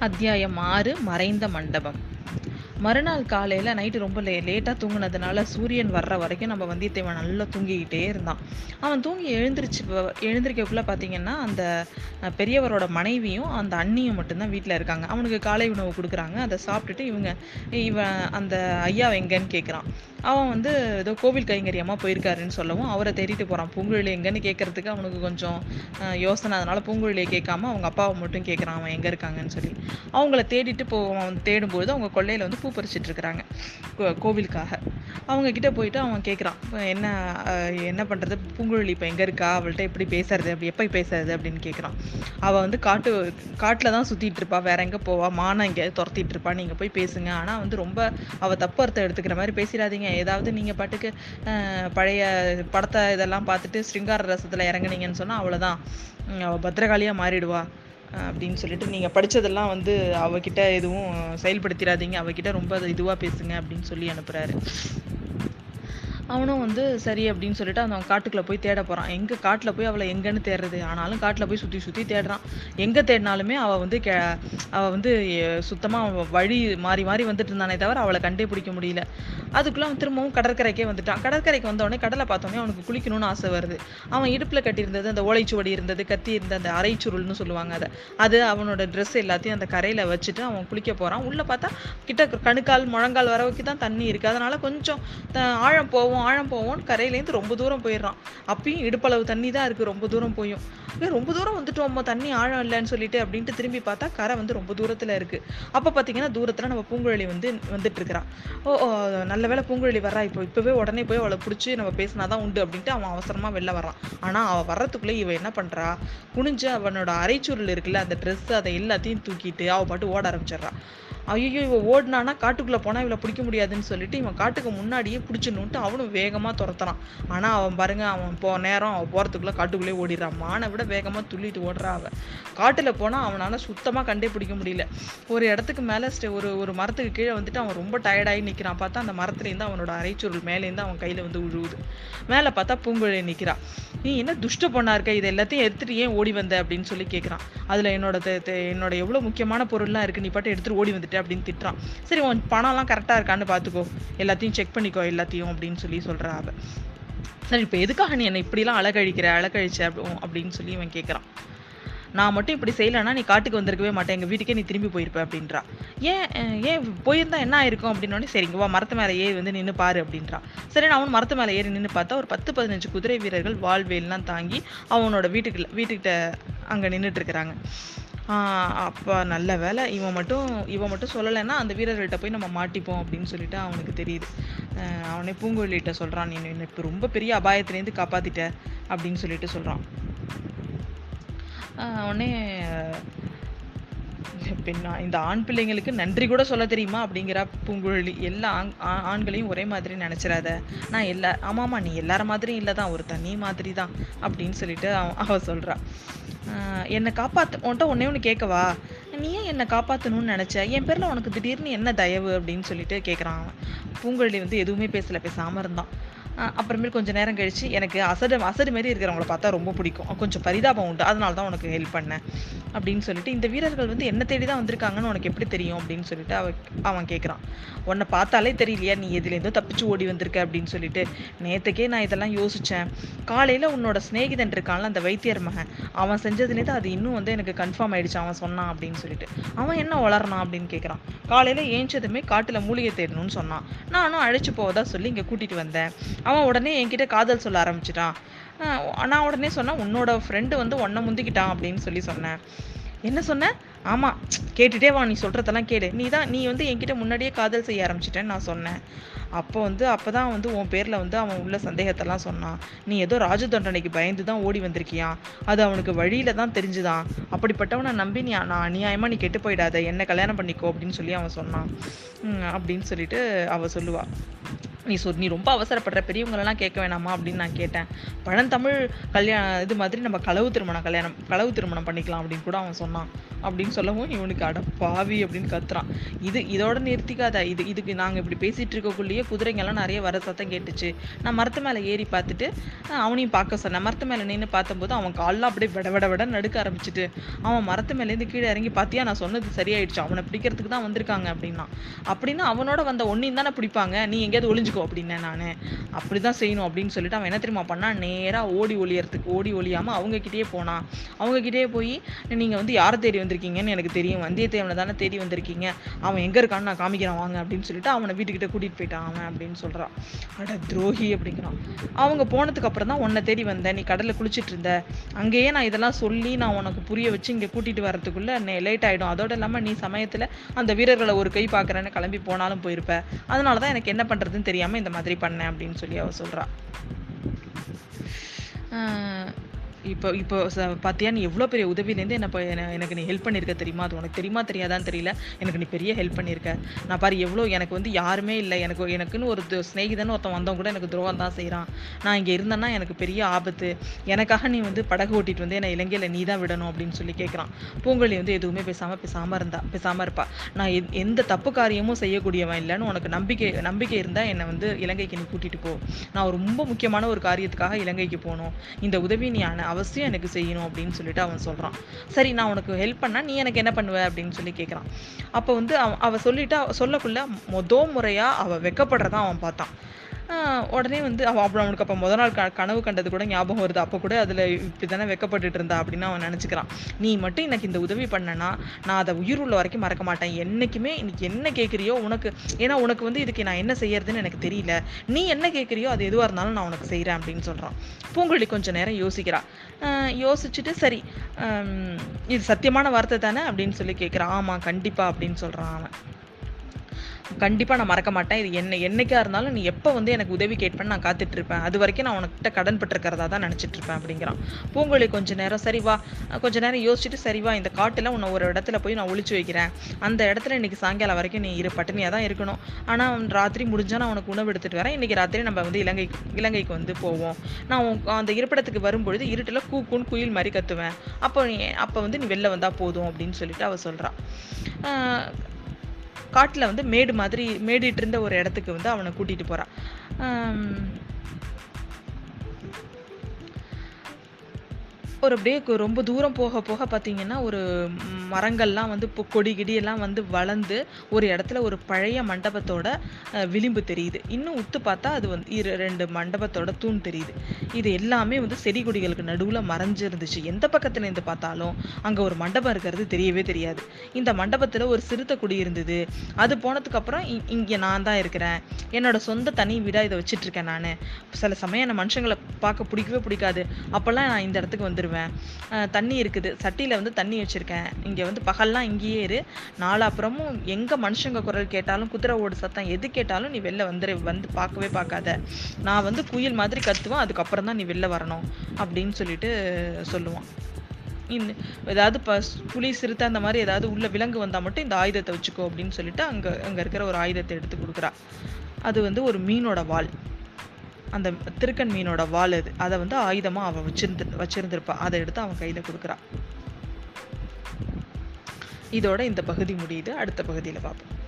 அத்தியாயம் ஆறு மறைந்த மண்டபம். மறுநாள் காலையில் நைட்டு ரொம்ப லே லேட்டாக தூங்கினதுனால சூரியன் வர்ற வரைக்கும் நம்ம வந்தியத்தேவன் நல்லா தூங்கிக்கிட்டே இருந்தான். அவன் தூங்கி எழுந்திரிச்சு வ- பார்த்தீங்கன்னா அந்த பெரியவரோட மனைவியும் அந்த அண்ணியும் மட்டும்தான் வீட்டில் இருக்காங்க. அவனுக்கு காலை உணவு கொடுக்குறாங்க. அதை சாப்பிட்டுட்டு இவங்க இவன் அந்த ஐயா எங்கன்னு கேட்குறான் அவன் வந்து ஏதோ கோவில் கைங்கரியமாக போயிருக்காருன்னு சொல்லவும் அவரை தேடிட்டு போகிறான் பூங்குழலி எங்கன்னு கேட்கறதுக்கு அவனுக்கு கொஞ்சம் யோசனை. அதனால் பூங்குழலியை கேட்காம அவங்க அப்பாவை மட்டும் கேட்குறான் அவன் எங்கே இருக்காங்கன்னு சொல்லி. அவங்கள தேடிட்டு போ அவன் தேடும்போது அவங்க கொல்லையில் வந்து பூ பறிச்சிட்டு இருக்கிறாங்க கோ- கோவிலுக்காக. அவங்க கிட்ட போயிட்டு அவன் கேட்குறான் என்ன என்ன பண்ணுறது பூங்குழலி இப்போ எங்கே இருக்கா? அவள்கிட்ட எப்படி பேசுறது? அப்படி எப்போ பேசுறது? அப்படின்னு கேட்குறான் அவள் வந்து காட்டு காட்டில் தான் சுற்றிட்டு இருப்பா வேற எங்கே போவா? மானம் எங்கேயாவது துரத்திட்டு இருப்பா நீங்கள் போய் பேசுங்க. ஆனால் வந்து ரொம்ப அவள் தப்பு அர்த்தம் எடுத்துக்கிற மாதிரி பேசிடாதீங்க. ஏதாவது நீங்கள் பாட்டுக்கு பழைய படத்தை இதெல்லாம் பார்த்துட்டு ஸ்ருங்கார ரசத்தில் இறங்குனீங்கன்னு சொன்னால் அவ்வளோதான் அவள் பத்திரகாளியாக மாறிடுவா. அப்படின்னு சொல்லிட்டு நீங்கள் படித்ததெல்லாம் வந்து அவகிட்ட எதுவும் செயல்படுத்திடாதீங்க. அவகிட்ட ரொம்ப இதுவாக பேசுங்க அப்படின்னு சொல்லி அனுப்புகிறாரு அவனும் வந்து சரி அப்படின்னு சொல்லிட்டு அந்த காட்டுக்குள்ளே போய் தேட போகிறான் எங்கே காட்டில் போய் அவளை எங்கேன்னு தேடுறது? ஆனாலும் காட்டில் போய் சுற்றி சுற்றி தேடுறான். எங்கே தேடினாலுமே அவள் வந்து கே அவள் வந்து சுத்தமாக வழி மாறி மாறி வந்துட்டு இருந்தானே தவிர அவளை கண்டே பிடிக்க முடியல. அதுக்குள்ளே அவன் திரும்பவும் கடற்கரைக்கே வந்துட்டான். கடற்கரைக்கு வந்தவொடனே கடலை பார்த்தோன்னே அவனுக்கு குளிக்கணும்னு ஆசை வருது. அவன் இடுப்பில் கட்டியிருந்தது அந்த ஓலைச்சுவடி இருந்தது கத்தி இருந்த அந்த அரைச்சுருள்னு சொல்லுவாங்க அதை. அது அவனோட ட்ரெஸ் எல்லாத்தையும் அந்த கரையில் வச்சுட்டு அவன் குளிக்க போகிறான் உள்ளே பார்த்தா கிட்ட கணுக்கால் முழங்கால் வர தான் தண்ணி இருக்குது அதனால் கொஞ்சம் த- ஆழம் போவோம் ஆழம் போவோம் கரையிலேருந்து ரொம்ப தூரம் போயிடுறான். அப்பயும் இடுப்பளவு தண்ணி தான் இருக்குது ரொம்ப தூரம் போயும். ரொம்ப தூரம் வந்துட்டோம்மா தண்ணி ஆழம் இல்லைன்னு சொல்லிட்டு அப்படின்ட்டு திரும்பி பார்த்தா கரை வந்து ரொம்ப தூரத்தில் இருக்குது அப்போ பார்த்தீங்கன்னா தூரத்தில் நம்ம பூங்குழலி வந்து வந்துட்டு இருக்கிறான் ஓ நல்ல வேலை பூங்குழலி வர்றா இப்போ இப்போவே உடனே போய் அவளை பிடிச்சி நம்ம பேசினாதான் உண்டு அப்படின்ட்டு அவன் அவசரமாக வெளில வர்றான். ஆனால் அவள் வர்றதுக்குள்ளே இவன் என்ன பண்ணுறா குனிஞ்சு அவனோட அரைச்சூரில் இருக்குல்ல அந்த ட்ரெஸ் அதை எல்லாத்தையும் தூக்கிட்டு அவள் பாட்டு ஓட ஆரம்பிச்சிடுறான் ஐயோ இவன் ஓடினானா காட்டுக்குள்ளே போனால் இவளை பிடிக்க முடியாதுன்னு சொல்லிட்டு இவன் காட்டுக்கு முன்னாடியே பிடிச்சிடணுன்ட்டு அவனும் வேகமாக துரத்துறான். ஆனால் அவன் பாருங்க அவன் போ நேரம் அவன் போகிறதுக்குள்ளே காட்டுக்குள்ளே ஓடிடுறான். மானை விட வேகமாக துள்ளிட்டு ஓடுறா அவன். காட்டில் போனால் அவனால் சுத்தமாக கண்டே பிடிக்க முடியல. ஒரு இடத்துக்கு மேலே ஒரு ஒரு மரத்துக்கு கீழே வந்துட்டு அவன் ரொம்ப டயர்டாகி நிற்கிறான் பார்த்தா அந்த மரத்துலேருந்து அவனோட அரைச்சுருள் மேலேருந்து அவன் கையில் வந்து உழுவுது. மேலே பார்த்தா பூங்குழலி நிற்கிறான் நீ என்ன துஷ்ட பொண்ணா இருக்க? இது எல்லாத்தையும் எடுத்துட்டு ஏன் ஓடி வந்த? அப்படின்னு சொல்லி கேட்குறான் அதில் என்னோட என்னோட எவ்வளோ முக்கியமான பொருள்லாம் இருக்குது நீ பாட்டு எடுத்துட்டு ஓடி வந்துட்ட அப்படின்னு திட்டுறான். சரி உன் பணம்லாம் கரெக்டாக இருக்கான்னு பார்த்துக்கோ. எல்லாத்தையும் செக் பண்ணிக்கோ எல்லாத்தையும் அப்படின்னு சொல்லி சொல்கிறா அவ. சரி இப்போ எதுக்காக நீ என்னை இப்படிலாம் அழகழிக்கிற அழகழிச்ச அப்படின்னு சொல்லி இவன் கேட்குறான் நான் மட்டும் இப்படி செய்யலைன்னா நீ காட்டுக்கு வந்திருக்கவே மாட்டேன். எங்கள் வீட்டுக்கே நீ திரும்பி போயிருப்ப அப்படின்றா. ஏன் ஏன் போயிருந்தா என்ன ஆயிருக்கும் அப்படின்னோடனே சரிங்க வா மரத்து மேலே ஏறி வந்து நின்று பாரு அப்படின்றா. சரி நான் அவன் மரத்து மேலே ஏறி நின்று பார்த்தா ஒரு பத்து பதினஞ்சு குதிரை வீரர்கள் வாழ்வேல்லாம் தாங்கி அவனோட வீட்டுக்குள்ள வீட்டுக்கிட்ட அங்கே நின்றுட்டு இருக்கிறாங்க. அப்போ நல்ல வேலை. இவன் மட்டும் இவன் மட்டும் சொல்லலைன்னா அந்த வீரர்கள்ட்ட போய் நம்ம மாட்டிப்போம் அப்படின்னு சொல்லிட்டு அவனுக்கு தெரியுது. அவனே பூங்குழலிகிட்ட சொல்கிறான் நீ என்னை இப்போ ரொம்ப பெரிய அபாயத்துலேருந்து காப்பாத்திட்ட அப்படின்னு சொல்லிட்டு சொல்கிறான் உடனே பெண்ணா இந்த ஆண் பிள்ளைங்களுக்கு நன்றி கூட சொல்ல தெரியுமா? அப்படிங்கிறா பூங்குழலி எல்லா ஆண் ஆண்களையும் ஒரே மாதிரி நினச்சிடாத நான் எல்லா ஆமாம்மா நீ எல்லார மாதிரியும் இல்லை தான் ஒரு தனி மாதிரி தான் அப்படின்னு சொல்லிட்டு அவன் அவ சொல்கிறா என்னை காப்பாற்று உன்கிட்ட ஒன்னே ஒன்று கேட்கவா நீ ஏன் என்னை காப்பாற்றணும்னு நினச்ச? என் பேரில் உனக்கு திடீர்னு என்ன தயவு அப்படின்னு சொல்லிட்டு கேட்குறான் அவன். பூங்குழலி வந்து எதுவுமே பேசலை பேசாமல் இருந்தான். அப்புறமேல் கொஞ்சம் நேரம் கழிச்சு எனக்கு அசடு அசடு மாரி இருக்கிறவங்கள பார்த்தா ரொம்ப பிடிக்கும். கொஞ்சம் பரிதாபம் உண்டு. அதனால தான் உனக்கு ஹெல்ப் பண்ணேன் அப்படின்னு சொல்லிட்டு இந்த வீரர்கள் வந்து என்ன தேடி தான் வந்திருக்காங்கன்னு உனக்கு எப்படி தெரியும் அப்படின்னு சொல்லிட்டு அவ அவன் கேட்குறான். உன்னை பார்த்தாலே தெரியலையா? நீ எதுலேருந்தோ தப்பிச்சு ஓடி வந்திருக்க அப்படின்னு சொல்லிட்டு நேற்றுக்கே நான் இதெல்லாம் யோசித்தேன் காலையில் உன்னோட சிநேகிதன் இருக்கான்ல அந்த வைத்தியர் மகன் அவன் செஞ்சதுலேருந்து அது இன்னும் வந்து எனக்கு கன்ஃபார்ம் ஆயிடுச்சு. அவன் சொன்னான் அப்படின்னு சொல்லிட்டு. அவன் என்ன வளர்னான் அப்படின்னு கேட்குறான். காலையில் ஏஞ்சதுமே காட்டில் மூலிகை தேடணும்னு சொன்னான். நானும் அழைச்சி போவதா சொல்லி இங்கே கூட்டிகிட்டு வந்தேன். அவன் உடனே என்கிட்ட காதல் சொல்ல ஆரம்பிச்சிட்டான். நான் உடனே சொன்னேன் உன்னோட ஃப்ரெண்டு வந்து ஒன்றை முந்திக்கிட்டான் அப்படின்னு சொல்லி சொன்னேன். என்ன சொன்ன? ஆமாம் கேட்டுட்டே வா நீ சொல்கிறதெல்லாம் கேடு நீ தான் நீ வந்து என்கிட்ட முன்னாடியே காதல் செய்ய ஆரம்பிச்சிட்டேன்னு நான் சொன்னேன். அப்போ வந்து அப்போ தான் வந்து உன் பேரில் வந்து அவன் உள்ள சந்தேகத்தெல்லாம் சொன்னான். நீ ஏதோ ராஜ தண்டனைக்கு பயந்து தான் ஓடி வந்திருக்கியான் அது அவனுக்கு வழியில தான் தெரிஞ்சுதான். அப்படிப்பட்டவனை நம்பி நீ நான் அநியாயமாக நீ கெட்டு போயிடாத. என்ன கல்யாணம் பண்ணிக்கோ அப்படின்னு சொல்லி அவன் சொன்னான். அப்படின்னு சொல்லிட்டு அவள் சொல்லுவாள் நீ சொ நீ ரொம்ப அவசரப்படுற பெரியவங்களெல்லாம் கேட்க வேணாமா அப்படின்னு நான் கேட்டேன். பழந்தமிழ் கல்யாணம் இது மாதிரி நம்ம களவு திருமணம் கல்யாணம் களவு திருமணம் பண்ணிக்கலாம் அப்படின்னு கூட அவன் சொன்னான். அப்படின்னு சொல்லவும் இவனுக்கு அட பாவி அப்படின்னு கத்துறான். இது இதோட நிறுத்திக்காத இது இதுக்கு நாங்கள் இப்படி பேசிகிட்டு இருக்கக்குள்ளேயே குதிரைங்கெல்லாம் நிறைய வர சத்தம் கேட்டுச்சு. நான் மரத்து மேலே ஏறி பார்த்துட்டு அவனையும் பார்க்க சொன்னேன். மரத்து மேலே நின்று பார்த்தம்போது அவன் கால்லாம் அப்படியே விட விட விட நடுக்க ஆரம்பிச்சிட்டு அவன் மரத்து மேலேருந்து கீழே இறங்கி பார்த்தியா நான் சொன்னது சரியாயிடுச்சு. அவனை பிடிக்கிறதுக்கு தான் வந்திருக்காங்க அப்படின்னா அப்படின்னா அவனோட வந்த ஒன்றையும் தானே பிடிப்பாங்க. நீ எங்கேயாவது புரிஞ்சுக்கோ அப்படின்னேன் நான். அப்படி தான் செய்யணும் அப்படின்னு சொல்லிட்டு அவன் என்ன தெரியுமா பண்ணான் நேராக ஓடி ஒளியறதுக்கு ஓடி ஒளியாமல் அவங்கக்கிட்டே போனான் அவங்கக்கிட்டே போய் நீங்கள் வந்து யாரை தேடி வந்திருக்கீங்கன்னு எனக்கு தெரியும். வந்தியத்தேவனை தானே தேடி வந்திருக்கீங்க. அவன் எங்கே இருக்கான்னு நான் காமிக்கிறான் வாங்க அப்படின்னு சொல்லிட்டு அவனை வீட்டுக்கிட்ட கூட்டிகிட்டு போயிட்டான் அவன் அப்படின்னு சொல்கிறான் அட துரோகி அப்படிங்கிறான். அவங்க போனதுக்கு அப்புறம் தான் உன்னை தேடி வந்தேன். நீ கடலில் குளிச்சுட்டு இருந்த. அங்கேயே நான் இதெல்லாம் சொல்லி நான் உனக்கு புரிய வச்சு இங்கே கூட்டிகிட்டு வரதுக்குள்ளே லேட் ஆகிடும் அதோட இல்லாமல் நீ சமயத்தில் அந்த வீரர்களை ஒரு கை பார்க்குறேன்னு கிளம்பி போனாலும் போயிருப்ப. அதனால தான் எனக்கு என்ன பண்ணுறதுன்னு தெரியாமல் இந்த மாதிரி பண்ணேன் அப்படின்னு சொல்லி அவள் சொல்கிறா இப்போ இப்போ பார்த்தியா நீ எவ்வளோ பெரிய உதவியிலேருந்து என்ன எனக்கு நீ ஹெல்ப் பண்ணியிருக்க தெரியுமா? அது உனக்கு தெரியுமா தெரியாதான்னு தெரியல. எனக்கு நீ பெரிய ஹெல்ப் பண்ணியிருக்க. நான் பாரு எவ்வளோ எனக்கு வந்து யாருமே இல்லை. எனக்கு எனக்குன்னு ஒரு து- சிநேகிதன்னு ஒருத்தன் வந்தவங்க கூட எனக்கு துரோகம் தான் செய்கிறான். நான் இங்கே இருந்தேன்னா எனக்கு பெரிய ஆபத்து. எனக்காக நீ வந்து படகு ஓட்டிட்டு வந்து என்னை இலங்கையில் நீ தான் விடணும் அப்படின்னு சொல்லி கேட்குறான். பூங்கொழி வந்து எதுவுமே பேசாமல் பேசாமல் இருந்தா பேசாமல் இருப்பா. நான் எந்- எந்த தப்பு காரியமும் செய்யக்கூடியவன் இல்லைன்னு உனக்கு நம்பிக்கை நம்பிக்கை இருந்தால் என்னை வந்து இலங்கைக்கு நீ கூட்டிகிட்டு போ. நான் ரொம்ப முக்கியமான ஒரு காரியத்துக்காக இலங்கைக்கு போகணும். இந்த உதவி நீ அவசியம் எனக்கு செய்யணும் அப்படின்னு சொல்லிட்டு அவன் சொல்கிறான் சரி நான் உனக்கு ஹெல்ப் பண்ணால் நீ எனக்கு என்ன பண்ணுவ அப்படின்னு சொல்லி கேட்குறான் அப்போ வந்து அவ அவள் சொல்லிட்டு சொல்லக்குள்ள மொத முறையாக அவள் வெக்கப்படுறதான் அவன் பார்த்தான். உடனே வந்து அவன் அப்புறம் அவனுக்கு அப்போ முத நாள் க கனவு கண்டது கூட ஞாபகம் வருது. அப்போ கூட அதில் இப்படி தானே வெக்கப்பட்டுட்டு இருந்தா அப்படின்னு அவன் நினச்சிக்கிறான். நீ மட்டும் எனக்கு இந்த உதவி பண்ணனா நான் அதை உயிர் உள்ள வரைக்கும் மறக்க மாட்டேன். என்றைக்குமே இன்னைக்கு என்ன கேட்குறியோ உனக்கு ஏன்னா உனக்கு வந்து இதுக்கு நான் என்ன செய்யறதுன்னு எனக்கு தெரியல. நீ என்ன கேட்குறியோ அது எதுவாக இருந்தாலும் நான் உனக்கு செய்கிறேன் அப்படின்னு சொல்கிறான் பூங்குழலி கொஞ்சம் நேரம் யோசிக்கிறா. யோசிச்சுட்டு சரி இது சத்தியமான வார்த்தை தானே அப்படின்னு சொல்லி கேட்குறான் ஆமாம் கண்டிப்பாக அப்படின்னு சொல்கிறான் அவன். கண்டிப்பாக நான் மறக்க மாட்டேன். இது என்ன என்னைக்கா இருந்தாலும் நீ எப்போ வந்து எனக்கு உதவி கேட்பேன்னு நான் காத்துட்ருப்பேன். அது வரைக்கும் நான் உனக்கிட்ட கடன் பட்டிருக்கிறதா தான் நினச்சிட்ருப்பேன் அப்படிங்கிறான். பூங்கொழி கொஞ்ச நேரம் சரிவா கொஞ்ச நேரம் யோசிச்சுட்டு சரிவா இந்த காட்டில் உன்னை ஒரு இடத்துல போய் நான் ஒழிச்சு வைக்கிறேன். அந்த இடத்துல இன்னைக்கு சாயங்காலம் வரைக்கும் நீ இரு பட்டினியாக தான் இருக்கணும். ஆனால் ராத்திரி முடிஞ்சால் நான் உனக்கு உணவு எடுத்துட்டு வரேன். இன்னைக்கு ராத்திரி நம்ம வந்து இலங்கை இலங்கைக்கு வந்து போவோம். நான் உன் அந்த இருப்பிடத்துக்கு வரும்பொழுது இருட்டில் கூக்குன்னு குயில் மாதிரி கத்துவேன். அப்போ நீ அப்போ வந்து நீ வெளில வந்தால் போதும் அப்படின்னு சொல்லிட்டு அவள் சொல்கிறான் காட்டில் வந்து மேடு மாதிரி மேடிட்டு இருந்த ஒரு இடத்துக்கு வந்து அவனை கூட்டிகிட்டு போகிறான் ஒரு அப்படியே ரொம்ப தூரம் போக போக பார்த்தீங்கன்னா ஒரு மரங்கள்லாம் வந்து இப்போ கொடி கிடி எல்லாம் வந்து வளர்ந்து ஒரு இடத்துல ஒரு பழைய மண்டபத்தோட விளிம்பு தெரியுது. இன்னும் உத்து பார்த்தா அது வந்து இரு ரெண்டு மண்டபத்தோட தூண் தெரியுது. இது எல்லாமே வந்து செடி கொடிகளுக்கு நடுவில் மறைஞ்சு இருந்துச்சு எந்த பக்கத்துல இருந்து பார்த்தாலும் அங்கே ஒரு மண்டபம் இருக்கிறது தெரியவே தெரியாது. இந்த மண்டபத்தில் ஒரு சிறுத்தை குடி இருந்தது. அது போனதுக்கப்புறம் இங்கே இ- நான் தான் இருக்கிறேன். என்னோட சொந்த தனி வீடாக இதை வச்சிட்ருக்கேன் நான். சில சமயம் என்ன மனுஷங்களை பார்க்க பிடிக்கவே பிடிக்காது. அப்போல்லாம் நான் இந்த இடத்துக்கு வந்துடுவேன் அஹ் தண்ணி இருக்குது. சட்டியில் வந்து தண்ணி வச்சுருக்கேன். இங்கே வந்து பகல்லாம் இங்கேயே இரு. நாலாப்புறமும் எங்கே மனுஷங்க குரல் கேட்டாலும் குதிரை ஓடு சத்தம் எது கேட்டாலும் நீ வெளில வந்துரு. வந்து பார்க்கவே பார்க்காத. நான் வந்து குயில் மாதிரி கத்துவேன். அதுக்கப்புறம் தான் நீ வெளில வரணும் அப்படின்னு சொல்லிட்டு சொல்லுவான். இந்த ஏதாவது ப புலி சிறுத்தை அந்த மாதிரி ஏதாவது உள்ள விலங்கு வந்தால் மட்டும் இந்த ஆயுதத்தை வச்சுக்கோ அப்படின்னு சொல்லிட்டு அங்கே அங்கே இருக்கிற ஒரு ஆயுதத்தை எடுத்து கொடுக்குறா. அது வந்து ஒரு மீனோட வால். அந்த திருக்கன் மீனோட வால் அது அதை வந்து ஆயுதமாக அவள் வச்சிருந்து வச்சிருந்திருப்பா. அதை எடுத்து அவன் கையில் கொடுக்குறான் இதோட இந்த பகுதி முடியுது. அடுத்த பகுதியில் பார்ப்போம்.